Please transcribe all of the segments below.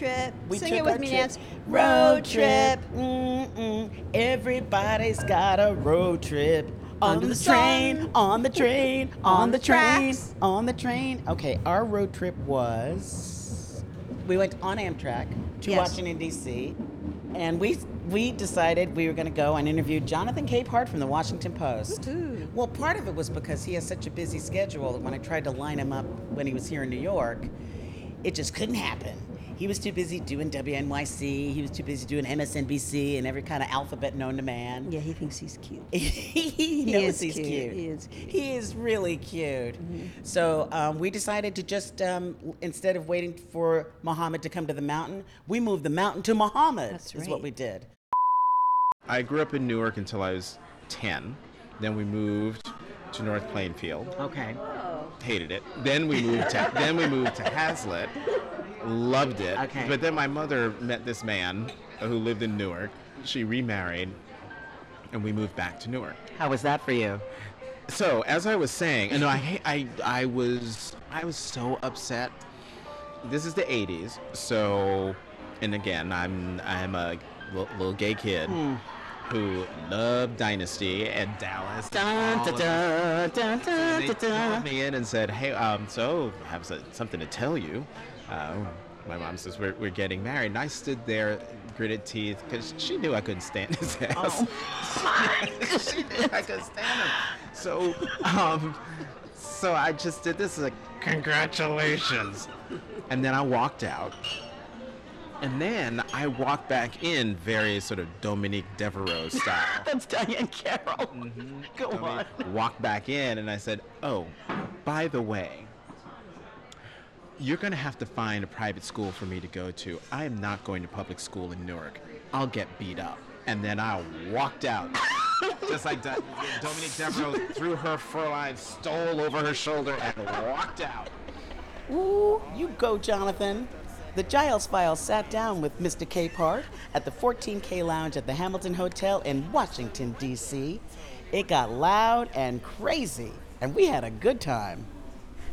trip. We Sing it with me, trip. Nance. Road trip. Mm-mm. Everybody's got a road trip. On Under the the train, on the train, on, On the train, tracks. on the train. Okay, our road trip was we went on Amtrak to Yes. Washington D.C. and we we decided we were going to go and interview Jonathan Capehart from the Washington Post. Woohoo. Well, part of it was because he has such a busy schedule that when I tried to line him up when he was here in New York, it just couldn't happen. He was too busy doing WNYC. He was too busy doing MSNBC and every kind of alphabet known to man. Yeah, he thinks he's cute. he knows is he's cute. cute. He is cute. He is really cute. So um, we decided to just um, instead of waiting for Muhammad to come to the mountain, we moved the mountain to Muhammad. That's right. Is what we did. I grew up in Newark until I was 10. Then we moved to North Plainfield. Okay. Oh. Hated it. Then we moved to then we moved to Hazlet. Loved it. Okay. But then my mother met this man who lived in Newark. She remarried and we moved back to Newark. How was that for you? So as I was saying, and I, I, I was, I was so upset. This is the '80s, so, and again, I'm, I'm a little, little gay kid hmm. Who loved Dynasty and Dallas. and all of that. So they called me in and said, "Hey, um, so I have something to tell you." Uh, my mom says we're, we're getting married, and I stood there, gritted teeth, because she knew I couldn't stand his ass. Oh she knew I couldn't stand him. So, um, so I just did this like, congratulations, and then I walked out. And then I walked back in very sort of Dominique Devereaux style. That's Diahann Carroll. Mm-hmm. Go I on. walked back in and I said, "Oh, by the way, you're going to have to find a private school for me to go to. I am not going to public school in Newark. I'll get beat up." And then I walked out. Just like Do- Dominique Devereaux threw her fur line, stole over her shoulder, and walked out. Ooh, you go, Jonathan. The Giles Files sat down with Mr. Capehart at the 14K Lounge at the Hamilton Hotel in Washington, D.C. It got loud and crazy, and we had a good time.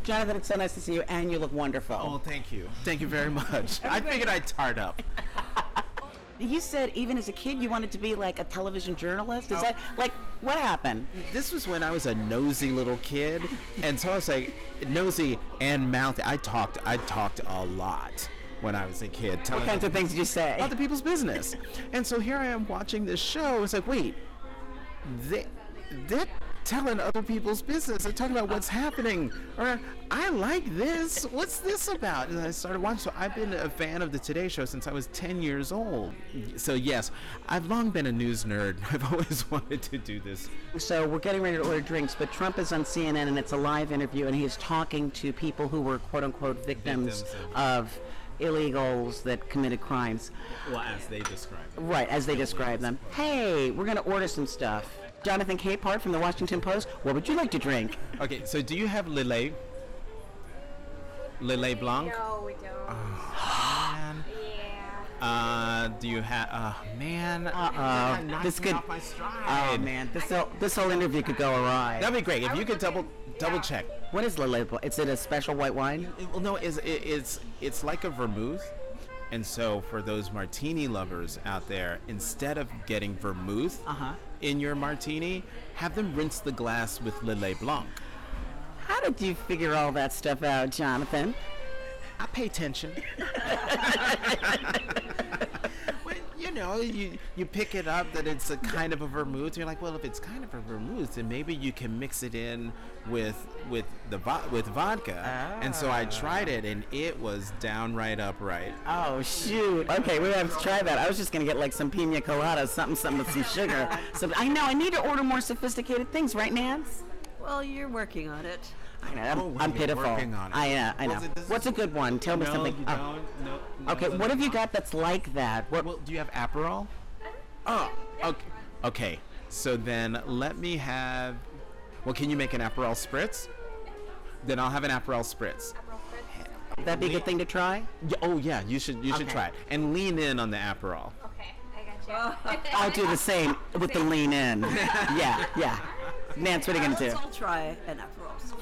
Jonathan, it's so nice to see you, and you look wonderful. Oh, thank you. Thank you very much. I figured I'd tart up. You said even as a kid you wanted to be like a television journalist. Is oh. that like what happened? this was when I was a nosy little kid, and so I was like nosy and mouthy. I talked, I talked a lot when I was a kid. What kinds of things did you say? other people's business. And so here I am watching this show. It's like, wait, they, they're telling other people's business. They're talking about what's happening. Or I like this. What's this about? And I started watching. So I've been a fan of the Today Show since I was 10 years old. So yes, I've long been a news nerd. I've always wanted to do this. So we're getting ready to order drinks, but Trump is on CNN and it's a live interview, and he's talking to people who were quote unquote victims, Victims of illegals that committed crimes. Well, as they describe it. Right, as they describe them. Hey, we're gonna order some stuff. Jonathan Capehart from the Washington Post. What would you like to drink? Okay, so do you have Lillet? Lillet Blanc? No, we don't. Man. yeah. Uh, do you have? Uh, man. Uh-oh. This could. Oh man, this whole this whole interview could go awry. That'd be great if you could double double check. What is Lillet? Blanc? Is it a special white wine? It- Well, no, it's, it, it's it's like a vermouth, and so for those martini lovers out there, instead of getting vermouth Uh-huh. in your martini, have them rinse the glass with Lillet Blanc. How did you figure all that stuff out, Jonathan? I pay attention. well, you know, you you pick it up that it's a kind of a vermouth. You're like, well, if it's kind of a vermouth, then maybe you can mix it in with with the vo- with vodka. And so I tried it, and it was downright upright. Oh shoot! Okay, we have to try that. I was just gonna get like some pina colada, something, something with some sugar. So I know I need to order more sophisticated things, right, Nance? Well, you're working on it. I know. I'm, Oh, I'm pitiful. on it. I uh, know. I know. Was it- What's a good one? Tell me no, something. you Oh. don't. No, no, Okay, what have you got that's like that? What? Well, do you have Aperol? Uh-huh. Oh, okay. Okay, so then let me have. Well, can you make an Aperol spritz? Then I'll have an Aperol spritz. Would that be a good thing to try? Yeah, oh yeah, you should you should Okay. try it and lean in on the Aperol. Okay, I got you. I'll do the same with the lean in. Yeah, yeah. Nance, what are you gonna do? I'll try an Aperol.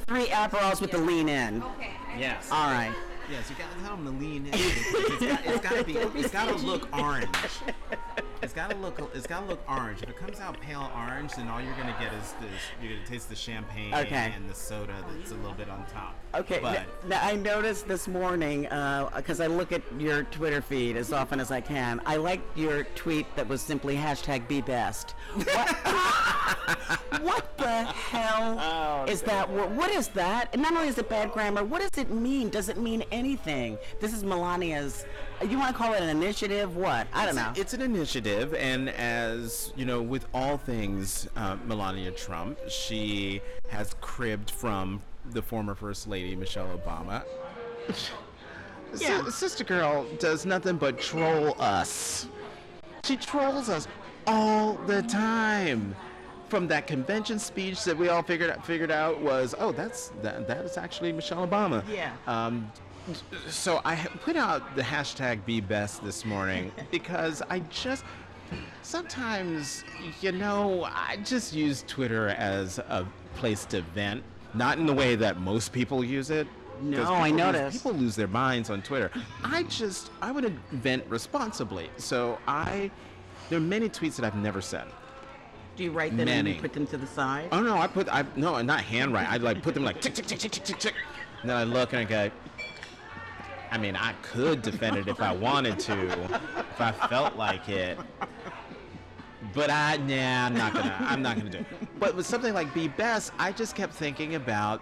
Three Aperols with the lean in. Okay. I Yes. All right. Yes, you gotta tell them to lean in. because It's, got, it's gotta be. It's gotta look orange. It's gotta look. It's gotta look orange. If it comes out pale orange, then all you're gonna get is this. You're gonna taste the champagne Okay. and the soda that's a little bit on top. Okay, But n- now I noticed this morning uh, because I look at your Twitter feed as often as I can. I liked your tweet that was simply hashtag be best. What, what the hell oh, is that? word? What is that? And not only is it bad grammar, what does it mean? Does it mean anything? This is Melania's. You want to call it an initiative? What? I don't It's, know. a- it's an initiative, and as you know, with all things uh, Melania Trump, she has cribbed from the former First Lady Michelle Obama. Yeah. Si- Sister Girl does nothing but troll us. She trolls us all the time. From that convention speech that we all figured out, figured out was, oh, that's that, that is actually Michelle Obama. Yeah. Um, so I put out the hashtag Be Best this morning because I just sometimes, you know, I just use Twitter as a place to vent, not in the way that most people use it. No, I noticed. people lose their minds on Twitter. I just I want to vent responsibly. So I there are many tweets that I've never sent. Do you write them and you put them to the side? Oh no, I put I no, not handwrite. I like put them like tick tick tick tick tick tick tick. And then I look and I go. I mean, I could defend it if I wanted to, if I felt like it. But I, nah, I'm not gonna. I'm not gonna do it. But with something like Be Best, I just kept thinking about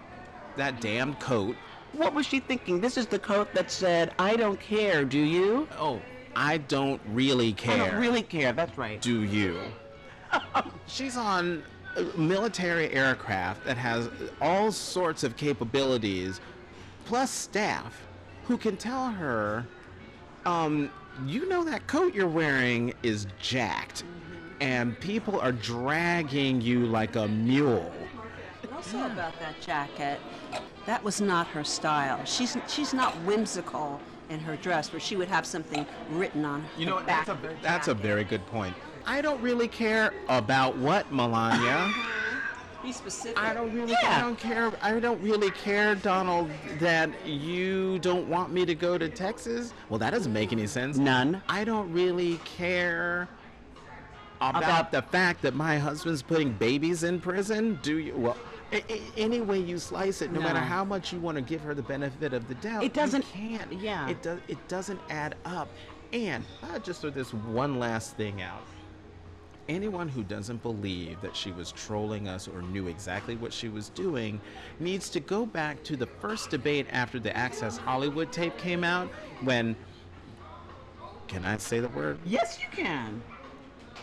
that damn coat. What was she thinking? This is the coat that said, "I don't care." Do you? Oh, I don't really care. I don't really care. That's right. do you? She's on a military aircraft that has all sorts of capabilities, plus staff who can tell her, um, you know that coat you're wearing is jacked, and people are dragging you like a mule. And also about that jacket, that was not her style. She's she's not whimsical in her dress, where she would have something written on it. You know back That's a, that's a very good point. I don't really care about what, Melania. Be specific. I don't really I don't care I don't really care, Donald, that you don't want me to go to Texas. Well that doesn't make any sense. None. I don't really care about, About- the fact that my husband's putting babies in prison. Do you well any way you slice it, no, matter how much you want to give her the benefit of the doubt, It doesn't- can't. yeah. It does. It doesn't add up. And I'll just throw this one last thing out. Anyone who doesn't believe that she was trolling us or knew exactly what she was doing needs to go back to the first debate after the Access Hollywood tape came out when. Can I say the word? Yes, you can.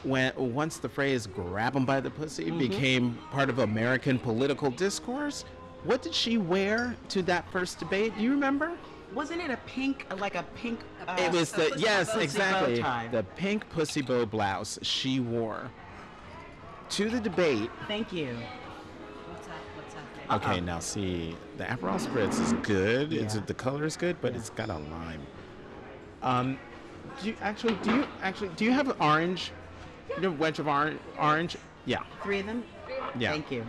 When once the phrase "grab 'em by the pussy" mm-hmm. became part of American political discourse, what did she wear to that first debate? Do you remember? Wasn't it a pink, like a pink? Uh, It was the yes, exactly the pink pussy bow blouse she wore to the debate. Thank you. What's that? What's that? Okay, now see, the Aperol spritz is good. Yeah. It's Yeah. the color is good, but it's got a lime. Um, do you actually do you actually do you have an orange? You know, wedge of orange? Orange? Yeah, Three of them. yeah. Thank you.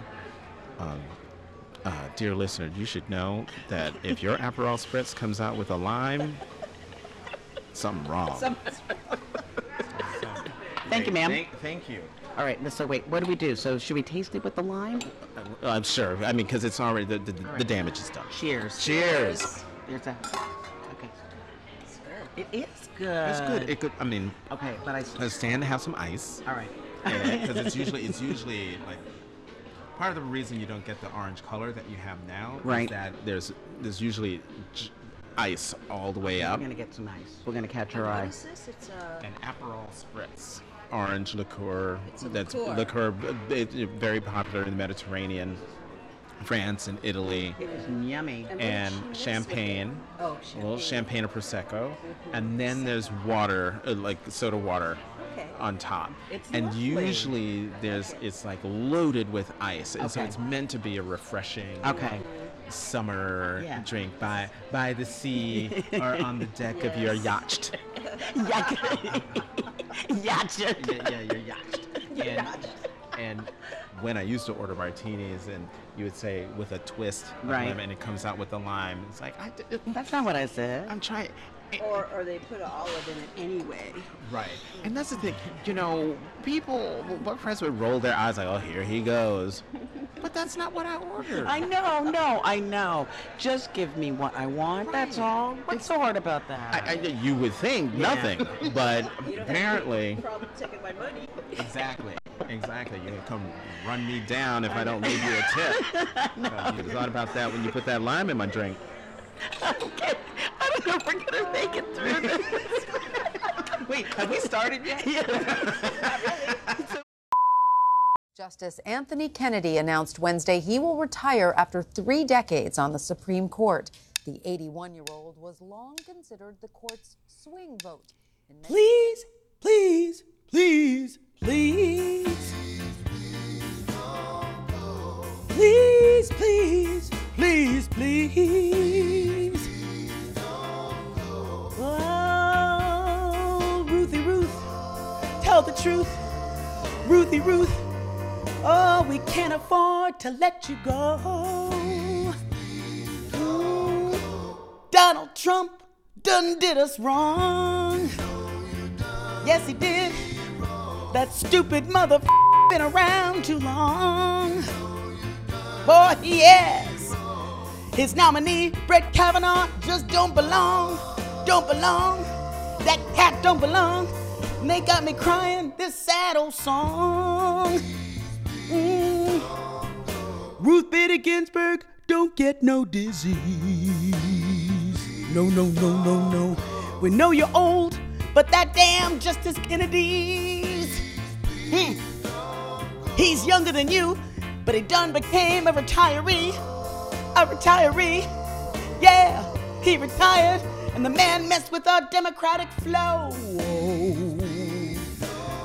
Uh, dear listener, you should know that if your Aperol spritz comes out with a lime, something wrong. Thank you, ma'am. Thank, thank you. All right. So wait, what do we do? So should we taste it with the lime? Uh, I'm sure. I mean, because it's already the, the, the damage is done. Cheers. Cheers. There's a. Okay. It is good. It's good. It could. I mean, okay, but I. uh, stand to have some ice. All right. because it's usually it's usually like part of the reason you don't get the orange color that you have now Right. is that there's there's usually j- ice all the way up. We're gonna get some ice. We're gonna catch her What eye. It's a. An Aperol spritz, orange liqueur. It's a that's liqueur. liqueur. It's very popular in the Mediterranean, France and Italy. It is yummy. And and she mix with it? champagne, Oh, a little champagne. champagne or prosecco, and then there's water, uh, like soda water, Okay. On top. It's and lovely. usually there's it's like loaded with ice, and so it's meant to be a refreshing Okay. summer Yeah. drink by by the sea or on the deck of your yacht. Yacht. Yacht. yeah, yeah, your yacht. And, and when I used to order martinis, and you would say with a twist of Right. lemon, and it comes out with the lime. It's like I, d- That's not what I said. I'm trying. Or, or they put an olive in it anyway. Right. And that's the thing. You know, people, my friends would roll their eyes like, oh, here he goes. But that's not what I ordered. I know, no, I know. Just give me what I want. That's all. What's so hard about that? I, I, you would think nothing, but apparently. Problem taking my money. Exactly. Exactly. You're going to come run me down if I don't leave you a tip. So you thought about that when you put that lime in my drink. Okay. I don't know if we're gonna make it through this. Wait, have we started yet? Justice Anthony Kennedy announced Wednesday he will retire after three decades on the Supreme Court. The 81 year old was long considered the court's swing vote. in many- Please, please, please, please. Please, please, please, please. Oh, Ruthie Ruth, tell the truth. Ruthie Ruth, oh, we can't afford to let you go. Donald Trump done did us wrong. Yes, he did. That stupid mother been around too long. Boy, has. His nominee, Brett Kavanaugh, just don't belong. Don't belong. That cat don't belong. And they got me crying this sad old song. Mm. Ruth Bader Ginsburg don't get no disease. No, no, no, no, no. We know you're old, but that damn Justice Kennedy's. Hmm. He's younger than you, but he done became a retiree. A retiree. Yeah, he retired, and the man messed with our democratic flow.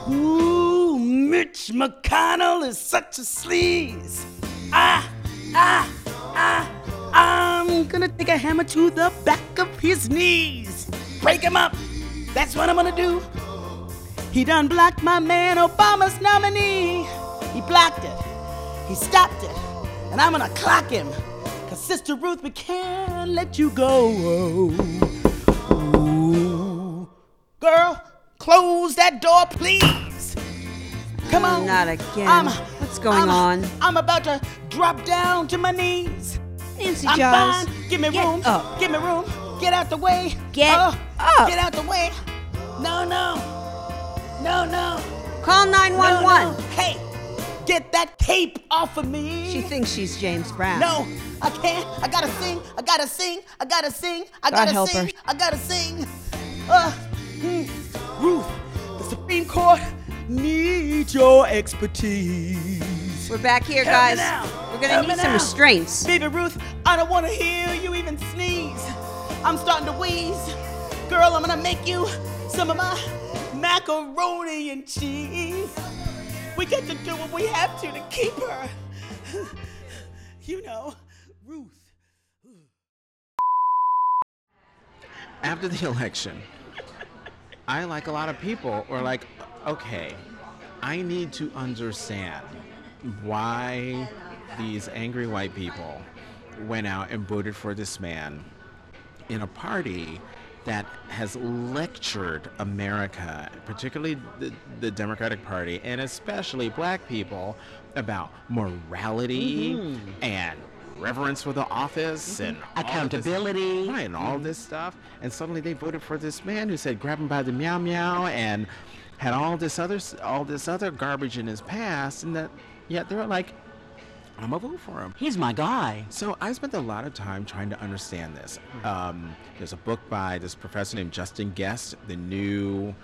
Ooh, Mitch McConnell is such a sleaze. Ah, ah, ah, I'm gonna take a hammer to the back of his knees. Break him up. That's what I'm gonna do. He done blocked my man Obama's nominee. He blocked it. He stopped it. And I'm gonna clock him. Sister Ruth, we can't let you go. Ooh. Girl, close that door, please. Come on. not again. I'm- What's going I'm- on? I'm about to drop down to my knees. Nancy I'm Giles. fine. Give me get room. up. Give me room. Get out the way. Get Oh, up. Get out the way. No, no. No, no. Call No, 911. no. Hey, get that cape off of me. She thinks she's James Brown. No, I can't. I gotta sing. I gotta sing. I gotta sing. I gotta help sing. I gotta sing. Uh, hmm. Ruth, the Supreme Court needs your expertise. We're back here, Help guys. We're gonna Help need some restraints. Baby Ruth, I don't wanna hear you even sneeze. I'm starting to wheeze. Girl, I'm gonna make you some of my macaroni and cheese. We got to do what we have to to keep her. You know, Ruth. After the election, I, like a lot of people, were like, okay, I need to understand why these angry white people went out and voted for this man in a party that has lectured America, particularly the, the Democratic Party, and especially black people, about morality mm-hmm. and reverence for the office mm-hmm. and all of this- Accountability. right, and all this mm-hmm. stuff. And suddenly they voted for this man who said, "Grab him by the meow meow," and had all this other all this other garbage in his past, and that yet they were like, "I'm gonna vote for him." He's my guy. So I spent a lot of time trying to understand this. Um, there's a book by this professor named Justin Gest, the new.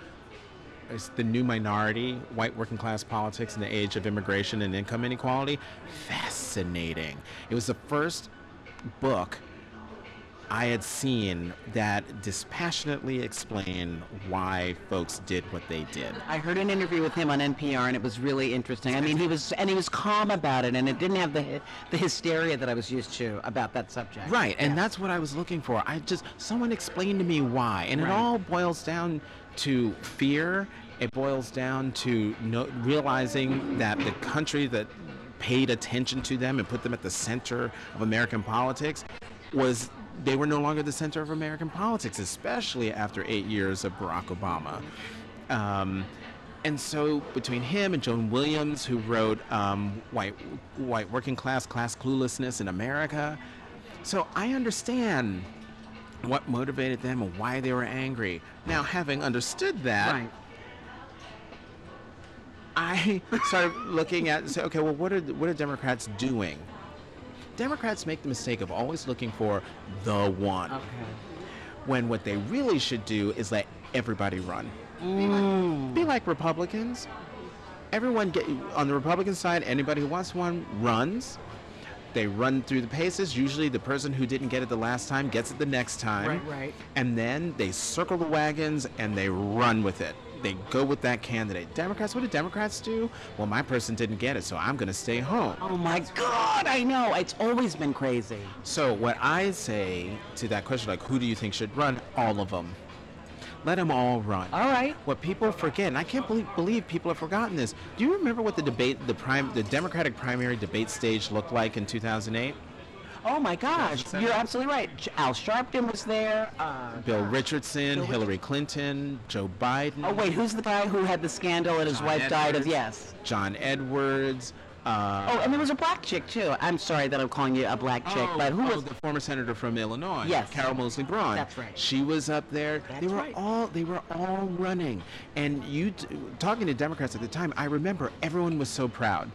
It's the new minority, white working class politics in the age of immigration and income inequality. Fascinating. It was the first book I had seen that dispassionately explain why folks did what they did. I heard an interview with him on NPR, and it was really interesting. I mean, he was and he was calm about it, and it didn't have the the hysteria that I was used to about that subject. Right, and that's what I was looking for. I just someone explained to me why, and it all boils down to fear. It boils down to no, realizing that the country that paid attention to them and put them at the center of American politics was they were no longer the center of American politics, especially after eight years of Barack Obama. Um, and so between him and Joan Williams, who wrote um, "White White Working Class Class Cluelessness in America," so I understand what motivated them and why they were angry. Now, having understood that, Right. I started looking at and say, okay, well, what are what are Democrats doing? Democrats make the mistake of always looking for the one, Okay. when what they really should do is let everybody run. Mm. Be like Republicans. Everyone get on the Republican side. Anybody who wants one runs. They run through the paces. Usually, the person who didn't get it the last time gets it the next time. Right, right. And then they circle the wagons and they run with it. They go with that candidate. Democrats, what do Democrats do? Well, my person didn't get it, so I'm going to stay home. Oh my God! I know. It's always been crazy. So what I say to that question, like, who do you think should run? All of them. Let them all run. All right. What people forget, and I can't believe, believe people have forgotten this. Do you remember what the debate, the prime, the Democratic primary debate stage looked like in 2008? Oh my gosh! You're absolutely right. Al Sharpton was there. Uh, Bill Richardson, Bill Hillary Clinton, Joe Biden. oh wait, who's the guy who had the scandal and his John wife died of? Yes. John Edwards. Uh, Oh, and there was a black chick too. I'm sorry that I'm calling you a black chick, but who oh, was? the former senator from Illinois? Yes. Carol Moseley Braun. That's right. She was up there. That's they were right. all they were all running, and you t- talking to Democrats at the time. I remember everyone was so proud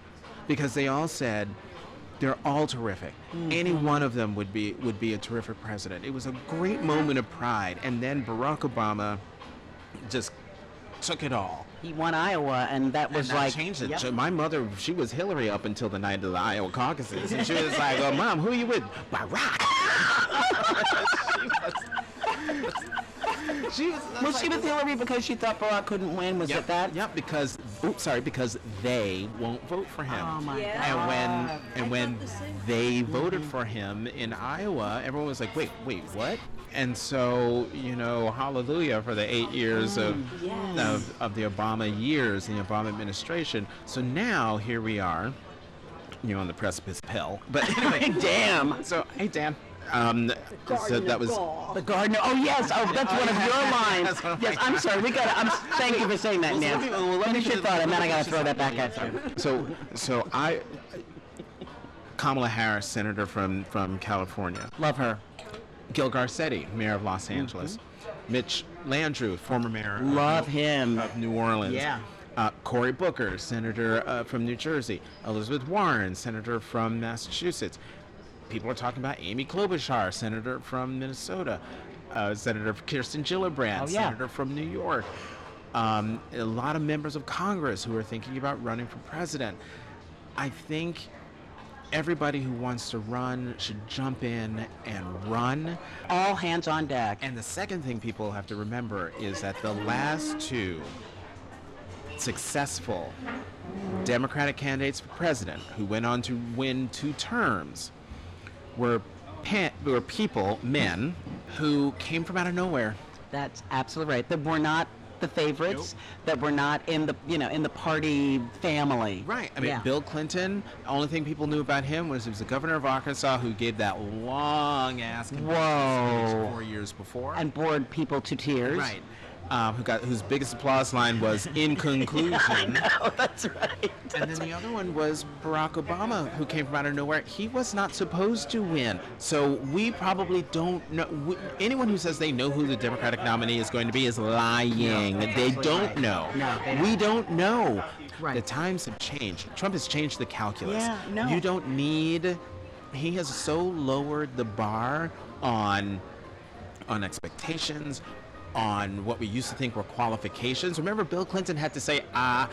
because they all said they're all terrific. Mm-hmm. Any one of them would be would be a terrific president. It was a great moment of pride, and then Barack Obama just took it all. He won Iowa, and that was and that like changed it. Yep. So My mother, she was Hillary up until the night of the Iowa caucuses, and she was like, "Oh, mom, who are you with?" Barack. she was. Was she with Hillary because she thought Barack couldn't win? Was Yep, it that? Yep, because oops, sorry, because they won't vote for him. Oh my Yeah. And when I and when thought the same. they voted for him in Iowa, everyone was like, "Wait, wait, what?" And so, you know, hallelujah for the eight years of, mm, Yes. of of the Obama years, and the Obama administration. So now here we are, you know, on the precipice pill. But anyway, Damn. so hey Dan, um, so that was. The gardener. Oh yes. Oh, that's one of your lines. That's one of Yes. I'm sorry. We got. to I'm. Thank you for saying that, Well, so Nan. let me- well, let me Finish your just- thought, and then I let me gotta throw just- that back at you. So, so I, Kamala Harris, senator from from California. Love her. Gil Garcetti, mayor of Los Angeles. Mitch Landrieu, former mayor of Love New- him. of New Orleans. Yeah. Uh, Cory Booker, senator uh, from New Jersey. Elizabeth Warren, senator from Massachusetts. People are talking about Amy Klobuchar, senator from Minnesota. Uh, senator Kirsten Gillibrand, Oh, yeah. senator from New York. Um, a lot of members of Congress who are thinking about running for president. I think everybody who wants to run should jump in and run. All hands on deck. And the second thing people have to remember is that the last two successful Democratic candidates for president who went on to win two terms were, were people, men, who came from out of nowhere. That's absolutely right. That we're not the favorites. That we're not in the you know in the party family. Right. I mean, Yeah. Bill Clinton, the only thing people knew about him was he was the governor of Arkansas who gave that long ass Whoa. four years before. and bored people to tears. Right. Um, who got whose biggest applause line was "In conclusion." Oh, that's right. And then the other one was Barack Obama, who came from out of nowhere. He was not supposed to win. So we probably don't know. We, anyone who says they know who the Democratic nominee is going to be is lying. they don't right. know. No, they we don't know. Right. The times have changed. Trump has changed the calculus. Yeah, no. You don't need. He has so lowered the bar on on expectations, on what we used to think were qualifications. Remember, Bill Clinton had to say, "Ah,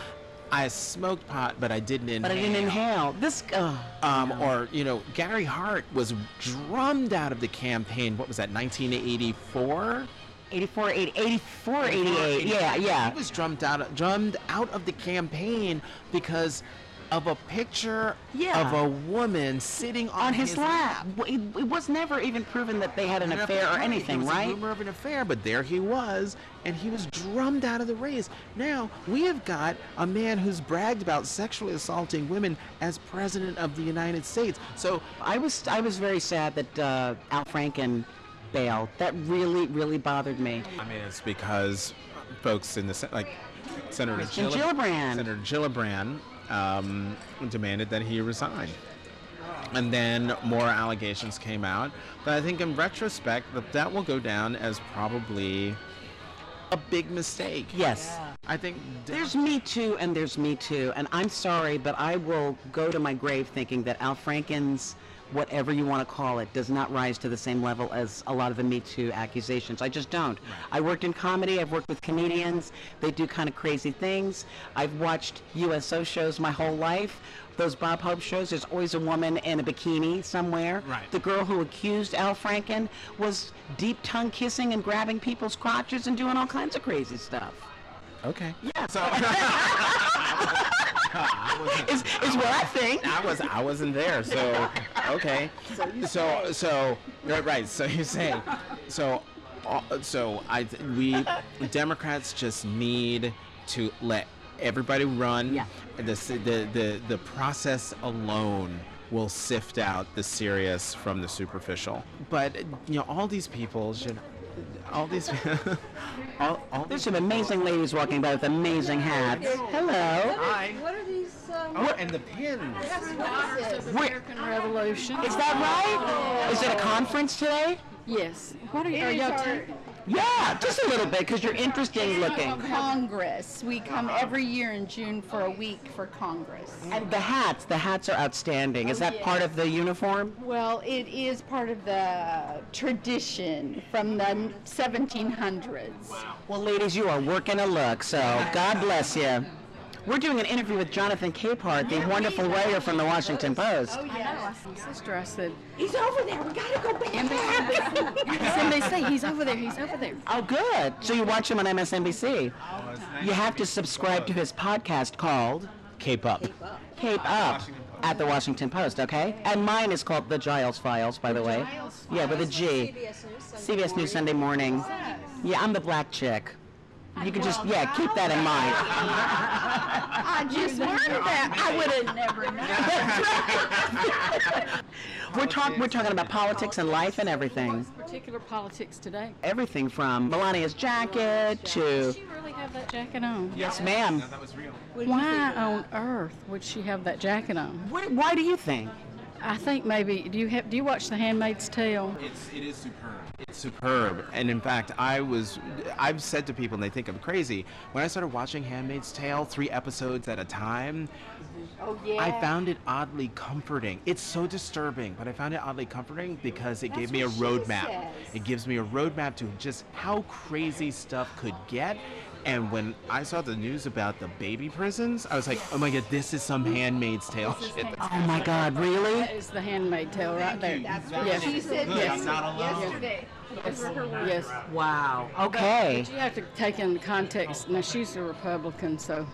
I smoked pot, but I didn't inhale." But I didn't inhale. This. Uh, Um, Or you know, Gary Hart was drummed out of the campaign. What was that? 1984. 84, 80, 84, 88. Yeah, yeah. He was drummed out, drummed out of the campaign because of a picture Yeah. of a woman sitting on, on his lap. Well, It, it was never even proven that they had an affair or Right, anything, there was right? A rumor of an affair, but there he was, and he was drummed out of the race. Now we have got a man who's bragged about sexually assaulting women as president of the United States. So I was I was very sad that uh, Al Franken bailed. That really really bothered me. I mean, it's because folks in the Sen- like Senator Christian Gilli- Gillibrand. Senator Gillibrand um, demanded that he resign. And then more allegations came out. But I think in retrospect, that that will go down as probably a big mistake. Yes. I think There's Me Too and there's Me Too, and I'm sorry, but I will go to my grave thinking that Al Franken's, whatever you want to call it, does not rise to the same level as a lot of the Me Too accusations. I just don't. I worked in comedy. I've worked with comedians. They do kind of crazy things. I've watched USO shows my whole life. Those Bob Hope shows, there's always a woman in a bikini somewhere. Right. The girl who accused Al Franken was deep tongue kissing and grabbing people's crotches and doing all kinds of crazy stuff. okay. Yeah. So is, is what I think. I was I wasn't there, so okay. So so right, right. So you're saying so uh, so I we Democrats just need to let everybody run. Yeah. The the the the process alone will sift out the serious from the superficial. But you know all these people should all these all, all There's these some amazing ladies walking by with amazing hats. Hello. Hi. What are these? Oh, and the pins. American Revolution. Is that right? Is it a conference today? Yes. What are, you- are It is y'all t- Yeah, just a little bit because you're interesting looking. Congress. We come every year in June for a week for Congress. And the hats, the hats are outstanding. Is oh, that part of the uniform? Well, it is part of the tradition from the 1700s. Well, ladies, you are working a look, so God bless you. We're doing an interview with Jonathan Capehart, the wonderful writer from the Washington oh, Post. Oh, My sister, I said, He's over there. We gotta go back. MSNBC, he's over there, he's over there. Oh, good. So you watch him on MSNBC. You have to subscribe to his podcast called Cape up. Cape Up at the Washington Post, okay? And mine is called The Giles Files, by the way. Giles Yeah, with a G. CBS News Sunday Morning. Yeah, I'm the black chick. You can just, yeah, keep that in mind. I just learned that. I would have never known. We're, talk, we're talking about politics and life and everything. Particular politics today. Everything from Melania's jacket to. Does she really have that jacket on? Yes, ma'am. Why on earth would she have that jacket on? What, why do you think? I think maybe, do you have, do you watch The Handmaid's Tale? It's it is superb. It's superb, and in fact, I was I've said to people, and they think I'm crazy. When I started watching *Handmaid's Tale*, three episodes at a time, Oh, yeah. I found it oddly comforting. It's so disturbing, but I found it oddly comforting because it gave me a roadmap. It gives me a roadmap to just how crazy stuff could get. And when I saw the news about the baby prisons, I was like, oh my god, this is some Handmaid's Tale shit. Oh my God, really? That is The Handmaid Tale right there. Yes. She said Yes. yes. yesterday. Yes. Yes. Wow. Okay. But you have to take in the context. Now she's a Republican, so.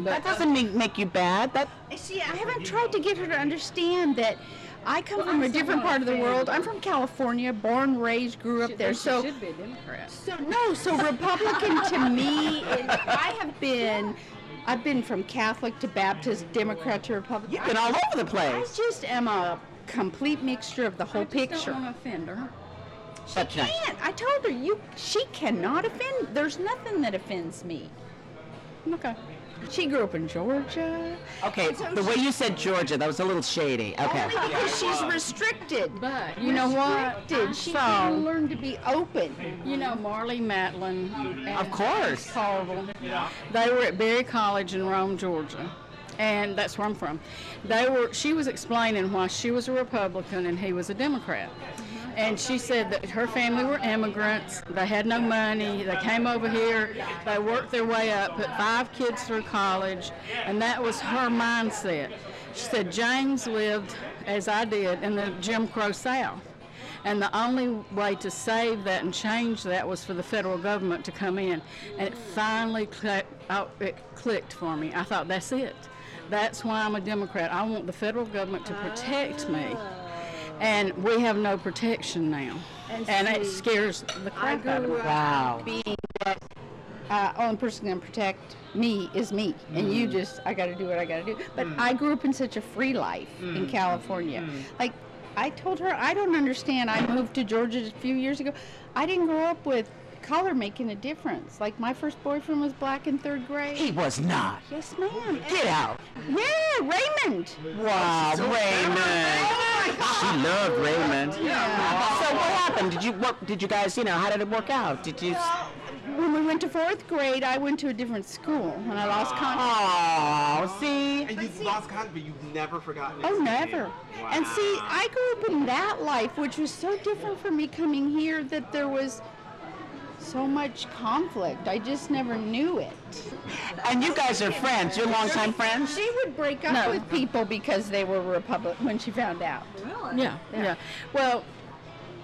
That doesn't um, make, make you bad. That See, I haven't tried to get her to understand that I come from a different part of the world. I'm from California, born, raised, grew up there. So should be a Democrat. So no, so Republican to me, is, I have been, I've been from Catholic to Baptist, Democrat to Republican. you've been all over the place. I just am a complete mixture of the whole I just picture. don't want to offend her. That's nice. Can't. I told her you. She cannot offend. There's nothing that offends me. Okay. She grew up in Georgia. Okay, the way you said Georgia, that was a little shady. Okay. Only because she's restricted. But you know what? Restricted. She So- can learn to be open. You know Mary Matalin. And Of course. Carville. They were at Berry College in Rome, Georgia. And that's where I'm from. They were she was explaining why she was a Republican and he was a Democrat. And she said that her family were immigrants. They had no money. They came over here. They worked their way up, put five kids through college, and that was her mindset. She said James lived, as I did, in the Jim Crow South. And the only way to save that and change that was for the federal government to come in. And it finally cli- oh, it clicked for me. I thought, that's it. That's why I'm a Democrat. I want the federal government to protect me. And we have no protection now. And, it scares the crap out of me. Wow. being that uh, only person going to protect me is me, and you mm. just I got to do what I got to do. But mm. I grew up in such a free life in mm. California. Like I told her, I don't understand. I moved to Georgia a few years ago. I didn't grow up with color making a difference. Like my first boyfriend was black in third grade. He was not. Yes, ma'am. Get out. Yeah, Raymond. Wow, Raymond. She loved Raymond. Yeah. So what happened? Did you what did you guys, you know, how did it work out? Did you When we went to fourth grade, I went to a different school, and I lost contact. Oh, see? And you've lost contact, but you've never forgotten Oh, never. And see, I grew up in that life, which was so different from me coming here that there was so much conflict. I just never knew it. And you guys are friends. You're longtime friends? She would break up No. with people because they were Republican when she found out. Really? Yeah, yeah. Well,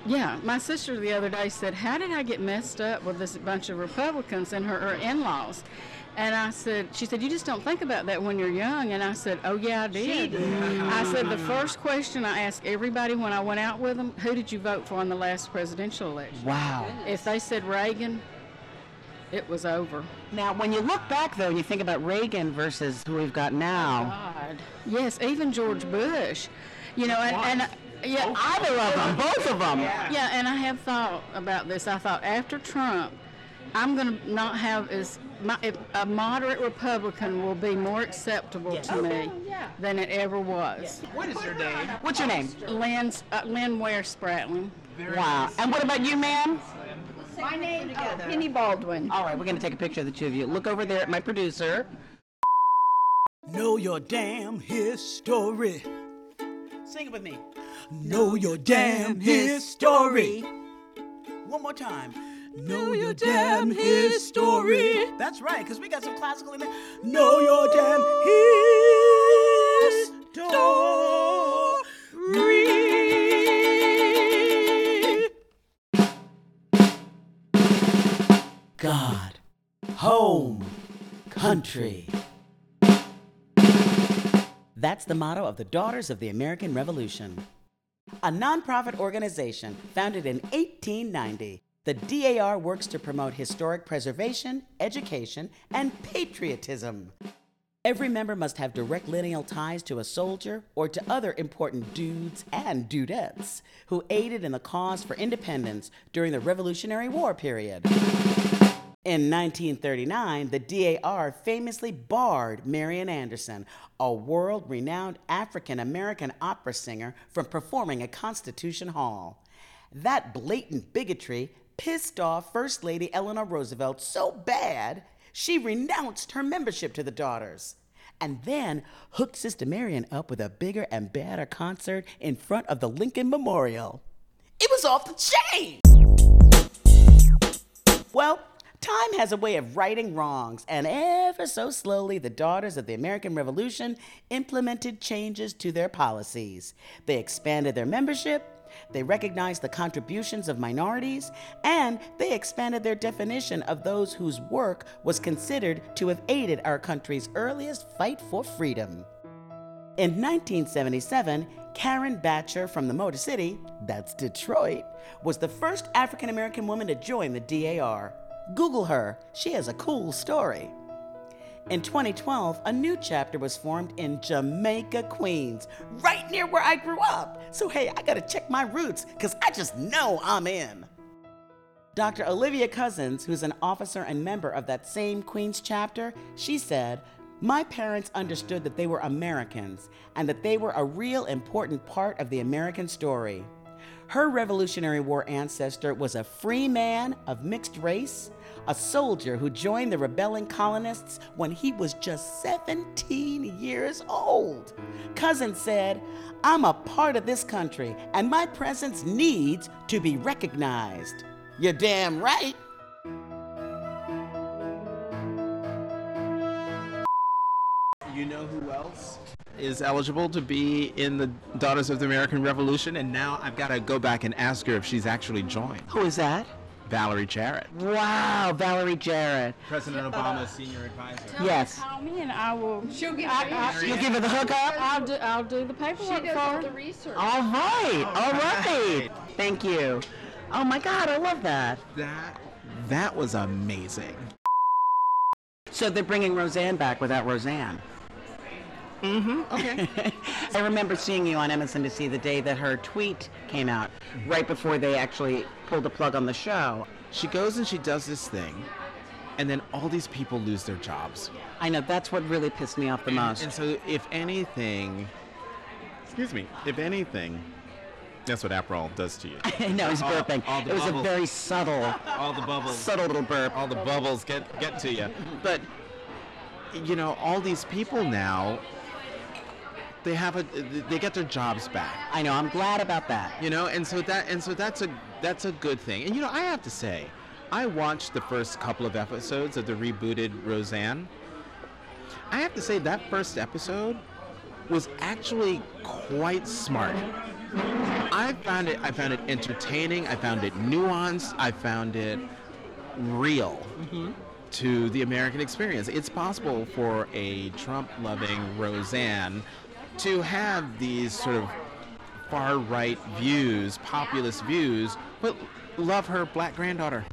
yeah, my sister the other day said, How did I get messed up with this bunch of Republicans and her, her in laws? And I said, She said, You just don't think about that when you're young. And I said, Oh, yeah, I did. I said, The first question I asked everybody when I went out with them, Who did you vote for in the last presidential election? Wow. If they said Reagan, it was over. Now, when you look back, though, and you think about Reagan versus who we've got now, oh, God. Yes, even George Bush. You know, and, and yeah, either of them, both of them. Yeah. Yeah, and I have thought about this. I thought after Trump, I'm going to not have as my, if a moderate Republican will be more acceptable to me than it ever was. What is your name? What's your name? Lynn's, uh, Lynn Ware Spratling. Wow. And what about you, ma'am? My name is Penny Baldwin. All right, we're going to take a picture of the two of you. Look over there at my producer. Know your damn history. Sing it with me. Know your damn history. One more time. Know your damn history. That's right, because we got some classical in there. Know your damn history. God, home, country. That's the motto of the Daughters of the American Revolution. A nonprofit organization founded in 1890, the DAR works to promote historic preservation, education, and patriotism. Every member must have direct lineal ties to a soldier or to other important dudes and dudettes who aided in the cause for independence during the Revolutionary War period. In 1939, the DAR famously barred Marian Anderson, a world renowned African American opera singer, from performing at Constitution Hall. That blatant bigotry pissed off First Lady Eleanor Roosevelt so bad, she renounced her membership to the Daughters. And then hooked Sister Marian up with a bigger and badder concert in front of the Lincoln Memorial. It was off the chain! Well, time has a way of righting wrongs, and ever so slowly, the Daughters of the American Revolution implemented changes to their policies. They expanded their membership, they recognized the contributions of minorities, and they expanded their definition of those whose work was considered to have aided our country's earliest fight for freedom. In 1977, Karen Batchelor from the Motor City, that's Detroit, was the first African American woman to join the DAR. Google her, she has a cool story. In 2012, a new chapter was formed in Jamaica, Queens, right near where I grew up. So, hey, I gotta check my roots, because I just know I'm in. Dr. Olivia Cousins, who's an officer and member of that same Queens chapter, she said, My parents understood that they were Americans and that they were a real important part of the American story. Her Revolutionary War ancestor was a free man of mixed race, a soldier who joined the rebelling colonists when he was just 17 years old. Cousin said, I'm a part of this country and my presence needs to be recognized. You're damn right. You know who else is eligible to be in the Daughters of the American Revolution? And now I've got to go back and ask her if she's actually joined. Who is that? Valerie Jarrett, Wow, Valerie Jarrett. President Obama's senior advisor. Yes. Call me and I will. She'll give I, you I, You'll give her the hookup? I'll do. I'll do the paperwork She does for all her. the research. All right, all right. Thank you. Oh my God, I love that. That that was amazing. So they're bringing Roseanne back without Roseanne. Mm-hmm. Okay. I remember seeing you on MSNBC the day that her tweet came out, right before they actually pulled the plug on the show. She goes and she does this thing, and then all these people lose their jobs. I know that's what really pissed me off the most. And so, if anything, excuse me, if anything, that's what Aperol does to you. no, he's All- burping. all the it was bubbles. a very subtle, All the bubbles, subtle little burp. all the bubbles get get to you. But you know, all these people now, they have a, they get their jobs back. I know. I'm glad about that. you know and so that and so that's a that's a good thing and you know i have to say i watched the first couple of episodes of the rebooted roseanne i have to say that first episode was actually quite smart i found it i found it entertaining i found it nuanced i found it real mm-hmm. to the american experience it's possible for a trump loving roseanne to have these sort of far right views, populist views, but love her black granddaughter.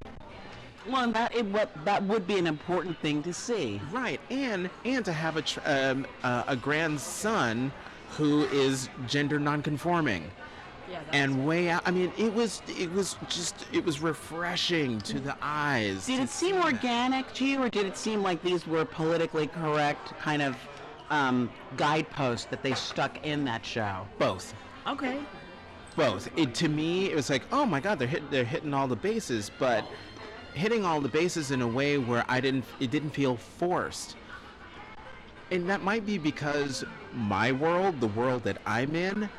Well, and that it, what that would be an important thing to see. Right, and and to have a tr- um, uh, a grandson who is gender nonconforming. and way out. I mean, it was it was just it was refreshing to the eyes. Did it seem organic to you, or did it seem like these were politically correct kind of um, guideposts that they stuck in that show? Both. Okay. both. It to me, it was like, oh my God, they're hit, they're hitting all the bases, but hitting all the bases in a way where I didn't, it didn't feel forced. And that might be because my world, the world that I'm in,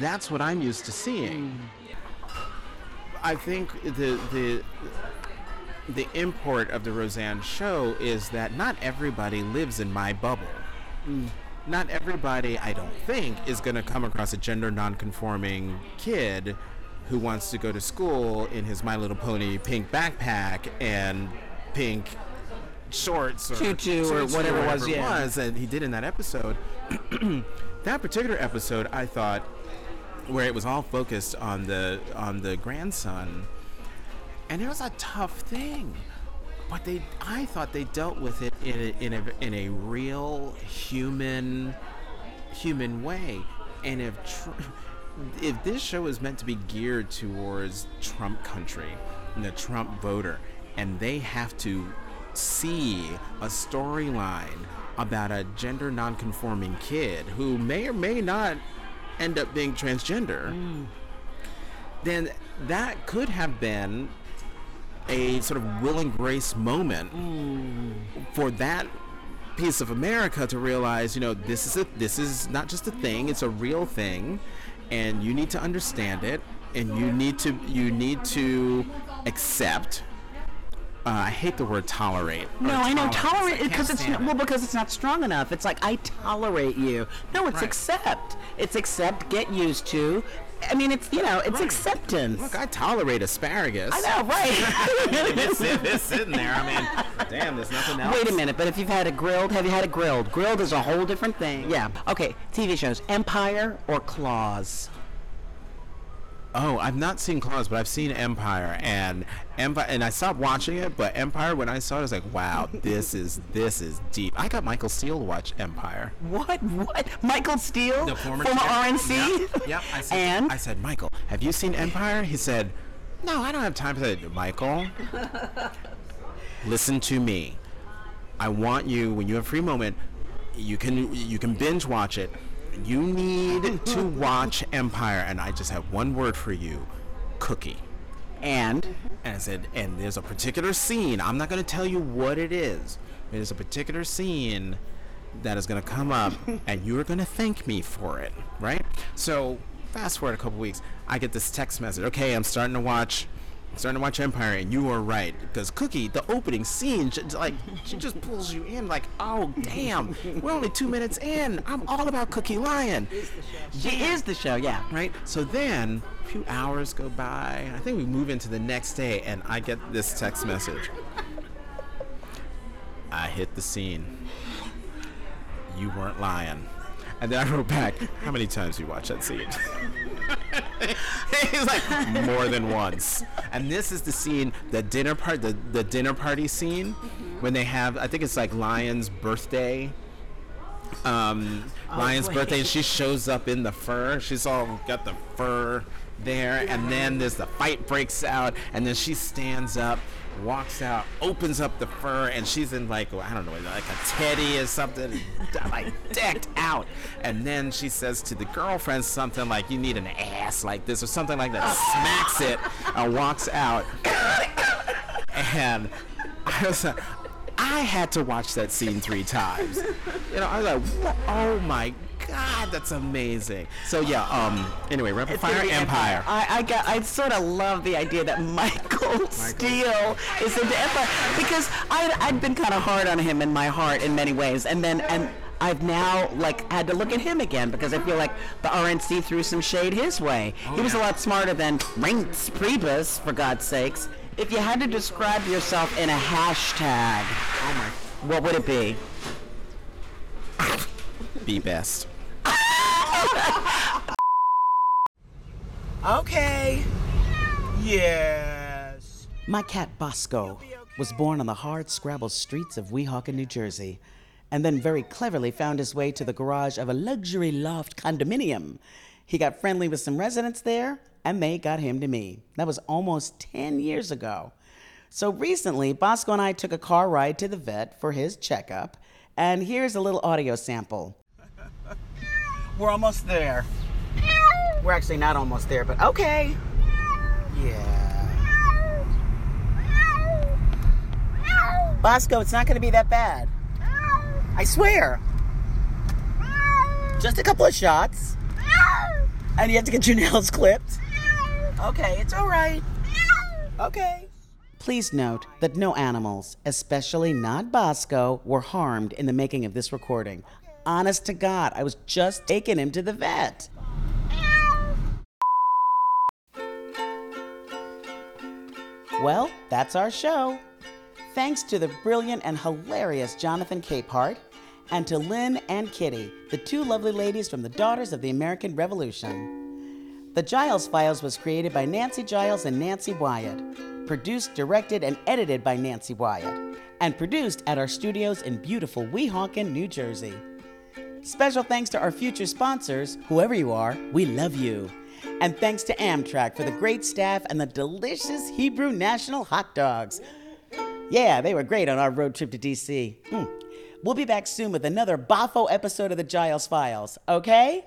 that's what I'm used to seeing. I think the the the import of the Roseanne show is that not everybody lives in my bubble. Mm. Not everybody, I don't think, is going to come across a gender nonconforming kid who wants to go to school in his My Little Pony pink backpack and pink shorts or Tutu or whatever it was, yeah. was that he did in that episode. that particular episode, I thought, where it was all focused on the on the grandson, and it was a tough thing. But they, I thought they dealt with it in a, in a in a real human human way. And if tr- if this show is meant to be geared towards Trump country and the Trump voter, and they have to see a storyline about a gender nonconforming kid who may or may not end up being transgender, mm. then that could have been a sort of will and grace moment for that piece of America to realize, you know, this is a this is not just a thing; it's a real thing, and you need to understand it, and you need to you need to accept. Uh, I hate the word tolerate. No, I know tolerate because it's well because it's not strong enough. It's like I tolerate you. No, it's Right. accept. It's accept. Get used to. I mean, it's you know, it's Right. acceptance. Look, I tolerate asparagus. I know, right? it's, it's sitting there. I mean, damn, there's nothing else. Wait a minute, but if you've had it grilled, have you had it grilled? Grilled is a whole different thing. Yeah. Okay, TV shows. Empire or Claws? Oh, I've not seen Claws, but I've seen Empire, and Empire, and I stopped watching it. But Empire, when I saw it, I was like, "Wow, this is this is deep." I got Michael Steele to watch Empire. What? What? Michael Steele? The former former RNC? Yep. yep. I said, and? I said, Michael, have you seen Empire? He said, No, I don't have time for that. Michael, listen to me. I want you when you have a free moment. You can you can binge watch it. You need to watch Empire, and I just have one word for you: cookie. and? And I said, and there's a particular scene. I'm not going to tell you what it is. There's a particular scene that is going to come up, and you are going to thank me for it, right? So, fast forward a couple weeks, I get this text message. Okay, I'm starting to watch starting to watch Empire, and you are right because Cookie, the opening scene, she, like she just pulls you in. Like, oh damn, we're only two minutes in. I'm all about Cookie Lyon. She is the show, yeah. Right. So then a few hours go by. I think we move into the next day, and I get this text message. I hit the scene. You weren't lying. And then I wrote back, how many times you watch that scene? He's like, more than once. And this is the scene, the dinner part, the, the dinner party scene, when they have, I think it's like Lyon's birthday. Um, Lyon's birthday, and she shows up in the fur. She's all got the fur there, and then there's the fight breaks out, and then she stands up, walks out, opens up the fur, and she's in like I don't know, like a teddy or something, like decked out. And then she says to the girlfriend something like, "You need an ass like this" or something like that. Smacks it and walks out. And I was like, I had to watch that scene three times. You know, I was like, oh my god, that's amazing. So yeah, um, anyway, Rapid Fire Empire. I, I got. I sort of love the idea that Michael Steele is in the Empire because I'd, I'd been kind of hard on him in my heart in many ways, and then and I've now like had to look at him again because I feel like the RNC threw some shade his way. he was a lot smarter than Reince Priebus, for God's sakes. If you had to describe yourself in a hashtag, what would it be? Be best. Okay. Yes. My cat Bosco was born on the hard scrabble streets of Weehawken, New Jersey, and then very cleverly found his way to the garage of a luxury loft condominium. He got friendly with some residents there, and they got him to me. That was almost 10 years ago. So recently, Bosco and I took a car ride to the vet for his checkup, and here's a little audio sample. We're almost there. We're actually not almost there, but okay. Yeah. Bosco, it's not going to be that bad. I swear. Just a couple of shots. And you have to get your nails clipped. Okay, it's all right. Okay. Please note that no animals, especially not Bosco, were harmed in the making of this recording. Honest to God, I was just taking him to the vet. Well, that's our show. Thanks to the brilliant and hilarious Jonathan Capehart, and to Lynn and Kitty, the two lovely ladies from the Daughters of the American Revolution. The Giles Files was created by Nancy Giles and Nancy Wyatt, produced, directed, and edited by Nancy Wyatt, and produced at our studios in beautiful Weehawken, New Jersey. Special thanks to our future sponsors, whoever you are, we love you. And thanks to Amtrak for the great staff and the delicious Hebrew National hot dogs. Yeah, they were great on our road trip to DC. Hmm. We'll be back soon with another Bafo episode of the Giles Files, okay?